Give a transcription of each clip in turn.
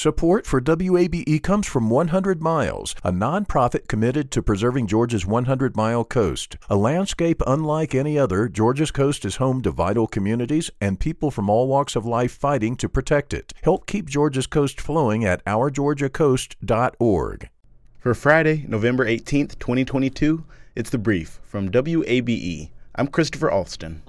Support for WABE comes from 100 Miles, a nonprofit committed to preserving Georgia's 100 mile coast. A landscape unlike any other, Georgia's coast is home to vital communities and people from all walks of life fighting to protect it. Help keep Georgia's coast flowing at ourgeorgiacoast.org. For Friday, November 18th, 2022, it's The Brief from WABE. I'm Christopher Alston.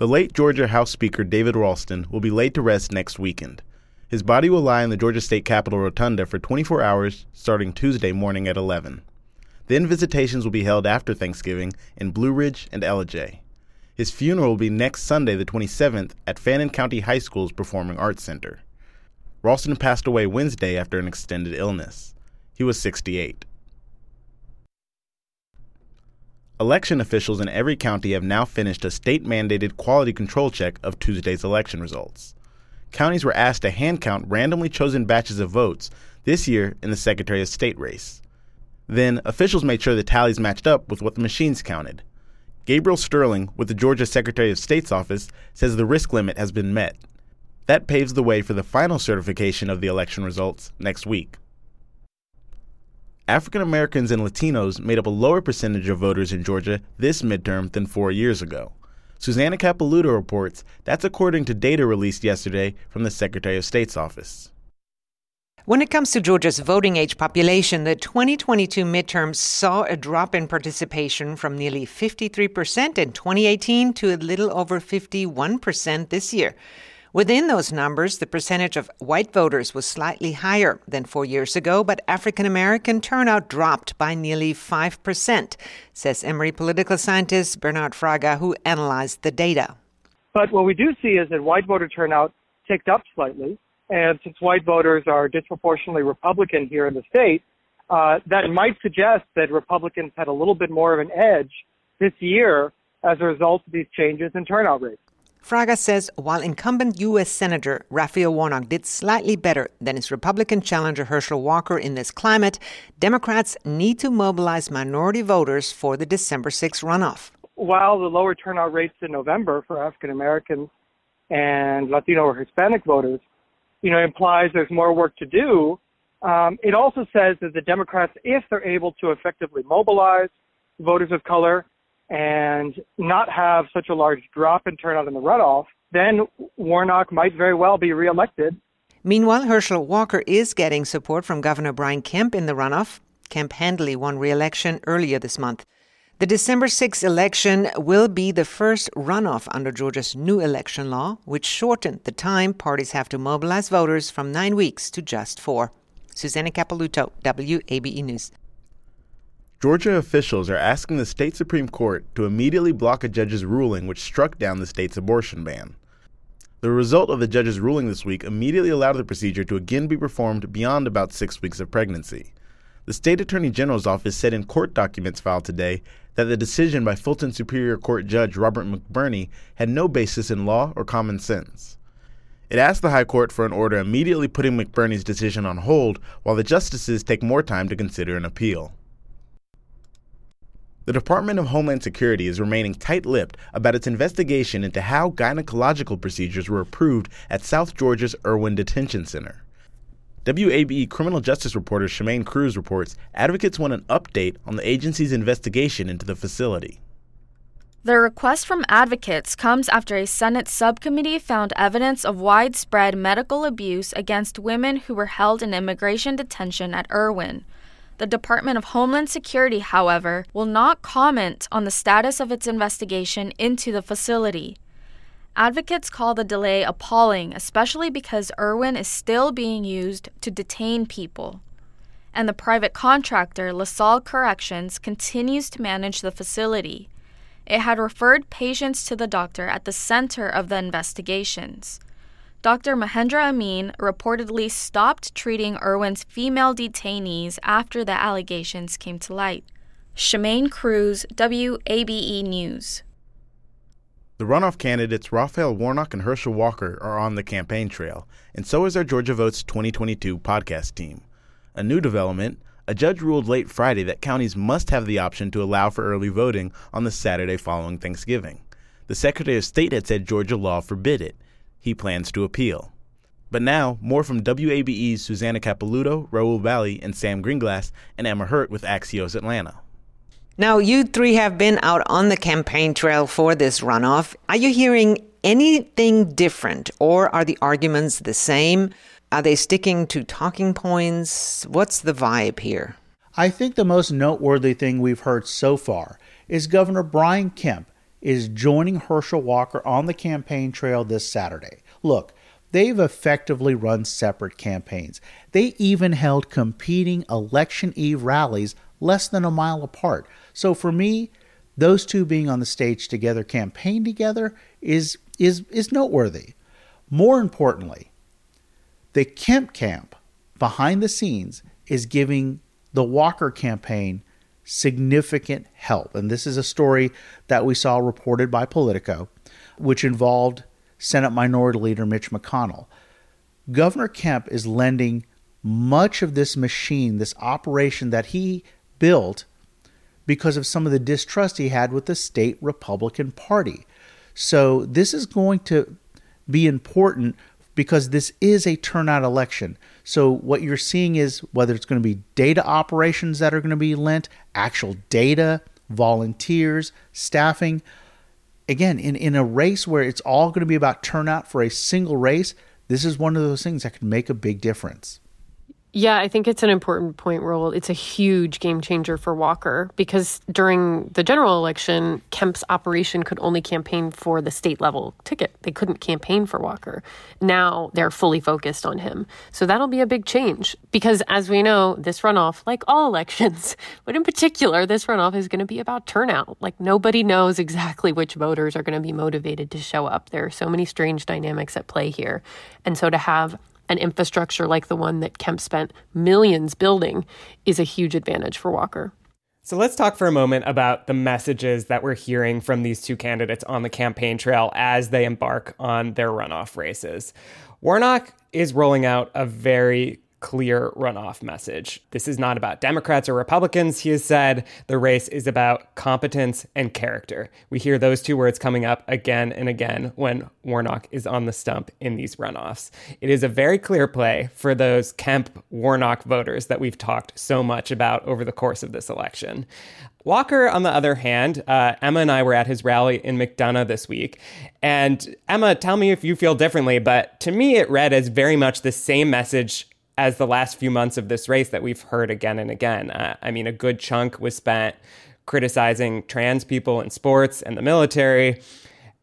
The late Georgia House Speaker David Ralston will be laid to rest next weekend. His body will lie in the Georgia State Capitol Rotunda for 24 hours starting Tuesday morning at 11. Then visitations will be held after Thanksgiving in Blue Ridge and Ellijay. His funeral will be next Sunday, the 27th, at Fannin County High School's Performing Arts Center. Ralston passed away Wednesday after an extended illness. He was 68. Election officials in every county have now finished a state mandated quality control check of Tuesday's election results. Counties were asked to hand count randomly chosen batches of votes this year in the Secretary of State race. Then, officials made sure the tallies matched up with what the machines counted. Gabriel Sterling, with the Georgia Secretary of State's office, says the risk limit has been met. That paves the way for the final certification of the election results next week. African Americans and Latinos made up a lower percentage of voters in Georgia this midterm than four years ago. Susanna Capilouto reports that's according to data released yesterday from the Secretary of State's office. When it comes to Georgia's voting age population, the 2022 midterms saw a drop in participation from nearly 53% in 2018 to a little over 51% this year. Within those numbers, the percentage of white voters was slightly higher than four years ago, but African American turnout dropped by nearly 5%, says Emory political scientist Bernard Fraga, who analyzed the data. But what we do see is that white voter turnout ticked up slightly. And since white voters are disproportionately Republican here in the state, uh, that might suggest that Republicans had a little bit more of an edge this year as a result of these changes in turnout rates. Fraga says while incumbent U.S. Senator Raphael Warnock did slightly better than his Republican challenger Herschel Walker in this climate, Democrats need to mobilize minority voters for the December 6 runoff. While the lower turnout rates in November for African Americans and Latino or Hispanic voters, you know, implies there's more work to do, um, it also says that the Democrats, if they're able to effectively mobilize voters of color and not have such a large drop in turnout in the runoff, then Warnock might very well be reelected. Meanwhile, Herschel Walker is getting support from Governor Brian Kemp in the runoff. Kemp handily won re-election earlier this month. The December 6 election will be the first runoff under Georgia's new election law, which shortened the time parties have to mobilize voters from nine weeks to just four. Susanna Capilouto, WABE News. Georgia officials are asking the state Supreme Court to immediately block a judge's ruling which struck down the state's abortion ban. The result of the judge's ruling this week immediately allowed the procedure to again be performed beyond about six weeks of pregnancy. The state attorney general's office said in court documents filed today that the decision by Fulton Superior Court Judge Robert McBurney had no basis in law or common sense. It asked the High Court for an order immediately putting McBurney's decision on hold while the justices take more time to consider an appeal. The Department of Homeland Security is remaining tight lipped about its investigation into how gynecological procedures were approved at South Georgia's Irwin Detention Center. WABE criminal justice reporter Shemaine Cruz reports advocates want an update on the agency's investigation into the facility. The request from advocates comes after a Senate subcommittee found evidence of widespread medical abuse against women who were held in immigration detention at Irwin. The Department of Homeland Security, however, will not comment on the status of its investigation into the facility. Advocates call the delay appalling, especially because Irwin is still being used to detain people. And the private contractor, LaSalle Corrections, continues to manage the facility. It had referred patients to the doctor at the center of the investigations. Dr. Mahendra Amin reportedly stopped treating Irwin's female detainees after the allegations came to light. Shemaine Cruz, WABE News. The runoff candidates Raphael Warnock and Herschel Walker are on the campaign trail, and so is our Georgia Votes 2022 podcast team. A new development a judge ruled late Friday that counties must have the option to allow for early voting on the Saturday following Thanksgiving. The Secretary of State had said Georgia law forbid it. He plans to appeal. But now, more from WABE's Susanna Capilouto, Rahul Bali, and Sam Greenglass, and Emma Hurt with Axios Atlanta. Now, you three have been out on the campaign trail for this runoff. Are you hearing anything different, or are the arguments the same? Are they sticking to talking points? What's the vibe here? I think the most noteworthy thing we've heard so far is Governor Brian Kemp is joining Herschel Walker on the campaign trail this Saturday. Look, they've effectively run separate campaigns. They even held competing election eve rallies less than a mile apart. So for me, those two being on the stage together, campaign together, is is is noteworthy. More importantly, the Kemp camp behind the scenes is giving the Walker campaign significant help. And this is a story that we saw reported by Politico, which involved Senate Minority Leader Mitch McConnell. Governor Kemp is lending much of this machine, this operation that he built, because of some of the distrust he had with the state Republican Party. So, this is going to be important because this is a turnout election. So what you're seeing is whether it's going to be data operations that are going to be lent, actual data, volunteers, staffing. Again, in, in a race where it's all going to be about turnout for a single race, this is one of those things that can make a big difference. Yeah, I think it's an important point, Rahul. It's a huge game changer for Walker because during the general election, Kemp's operation could only campaign for the state level ticket. They couldn't campaign for Walker. Now they're fully focused on him. So that'll be a big change because, as we know, this runoff, like all elections, but in particular, this runoff is going to be about turnout. Like nobody knows exactly which voters are going to be motivated to show up. There are so many strange dynamics at play here. And so to have an infrastructure like the one that Kemp spent millions building is a huge advantage for Walker. So let's talk for a moment about the messages that we're hearing from these two candidates on the campaign trail as they embark on their runoff races. Warnock is rolling out a very clear runoff message. This is not about Democrats or Republicans, he has said. The race is about competence and character. We hear those two words coming up again and again when Warnock is on the stump in these runoffs. It is a very clear play for those Kemp Warnock voters that we've talked so much about over the course of this election. Walker, on the other hand, uh, Emma and I were at his rally in McDonough this week. And Emma, tell me if you feel differently, but to me, it read as very much the same message as the last few months of this race that we've heard again and again. Uh, I mean, a good chunk was spent criticizing trans people in sports and the military.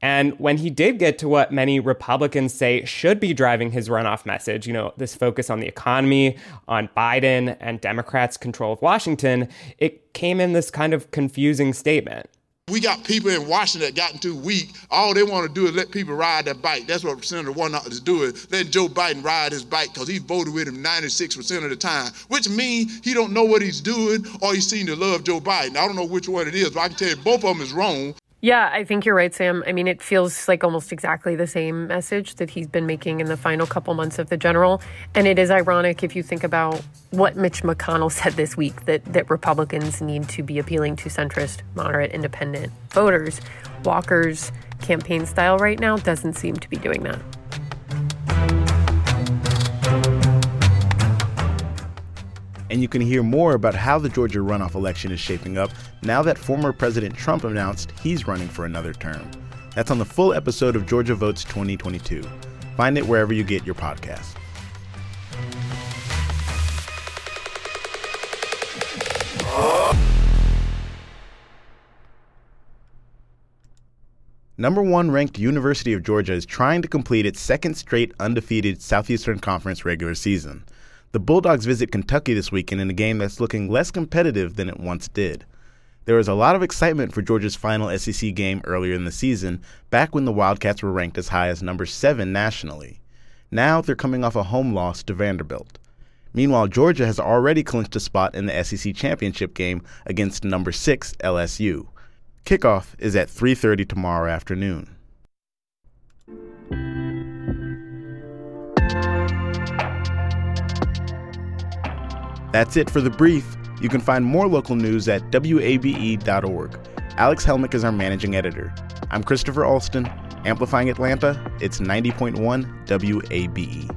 And when he did get to what many Republicans say should be driving his runoff message, you know, this focus on the economy, on Biden and Democrats' control of Washington, it came in this kind of confusing statement. We got people in Washington that gotten too weak. All they want to do is let people ride their bike. That's what Senator Warnock is doing. Letting Joe Biden ride his bike because he voted with him 96% of the time, which means he don't know what he's doing or he seems to love Joe Biden. I don't know which one it is, but I can tell you both of them is wrong. Yeah, I think you're right, Sam. I mean, it feels like almost exactly the same message that he's been making in the final couple months of the general. And it is ironic if you think about what Mitch McConnell said this week that, that Republicans need to be appealing to centrist, moderate, independent voters. Walker's campaign style right now doesn't seem to be doing that. And you can hear more about how the Georgia runoff election is shaping up now that former President Trump announced he's running for another term. That's on the full episode of Georgia Votes 2022. Find it wherever you get your podcasts. Number one ranked University of Georgia is trying to complete its second straight undefeated Southeastern Conference regular season. The Bulldogs visit Kentucky this weekend in a game that's looking less competitive than it once did. There was a lot of excitement for Georgia's final SEC game earlier in the season, back when the Wildcats were ranked as high as number 7 nationally. Now they're coming off a home loss to Vanderbilt. Meanwhile, Georgia has already clinched a spot in the SEC championship game against number 6 LSU. Kickoff is at 3:30 tomorrow afternoon. That's it for the brief. You can find more local news at wabe.org. Alex Helmick is our managing editor. I'm Christopher Alston, amplifying Atlanta. It's 90.1 WABE.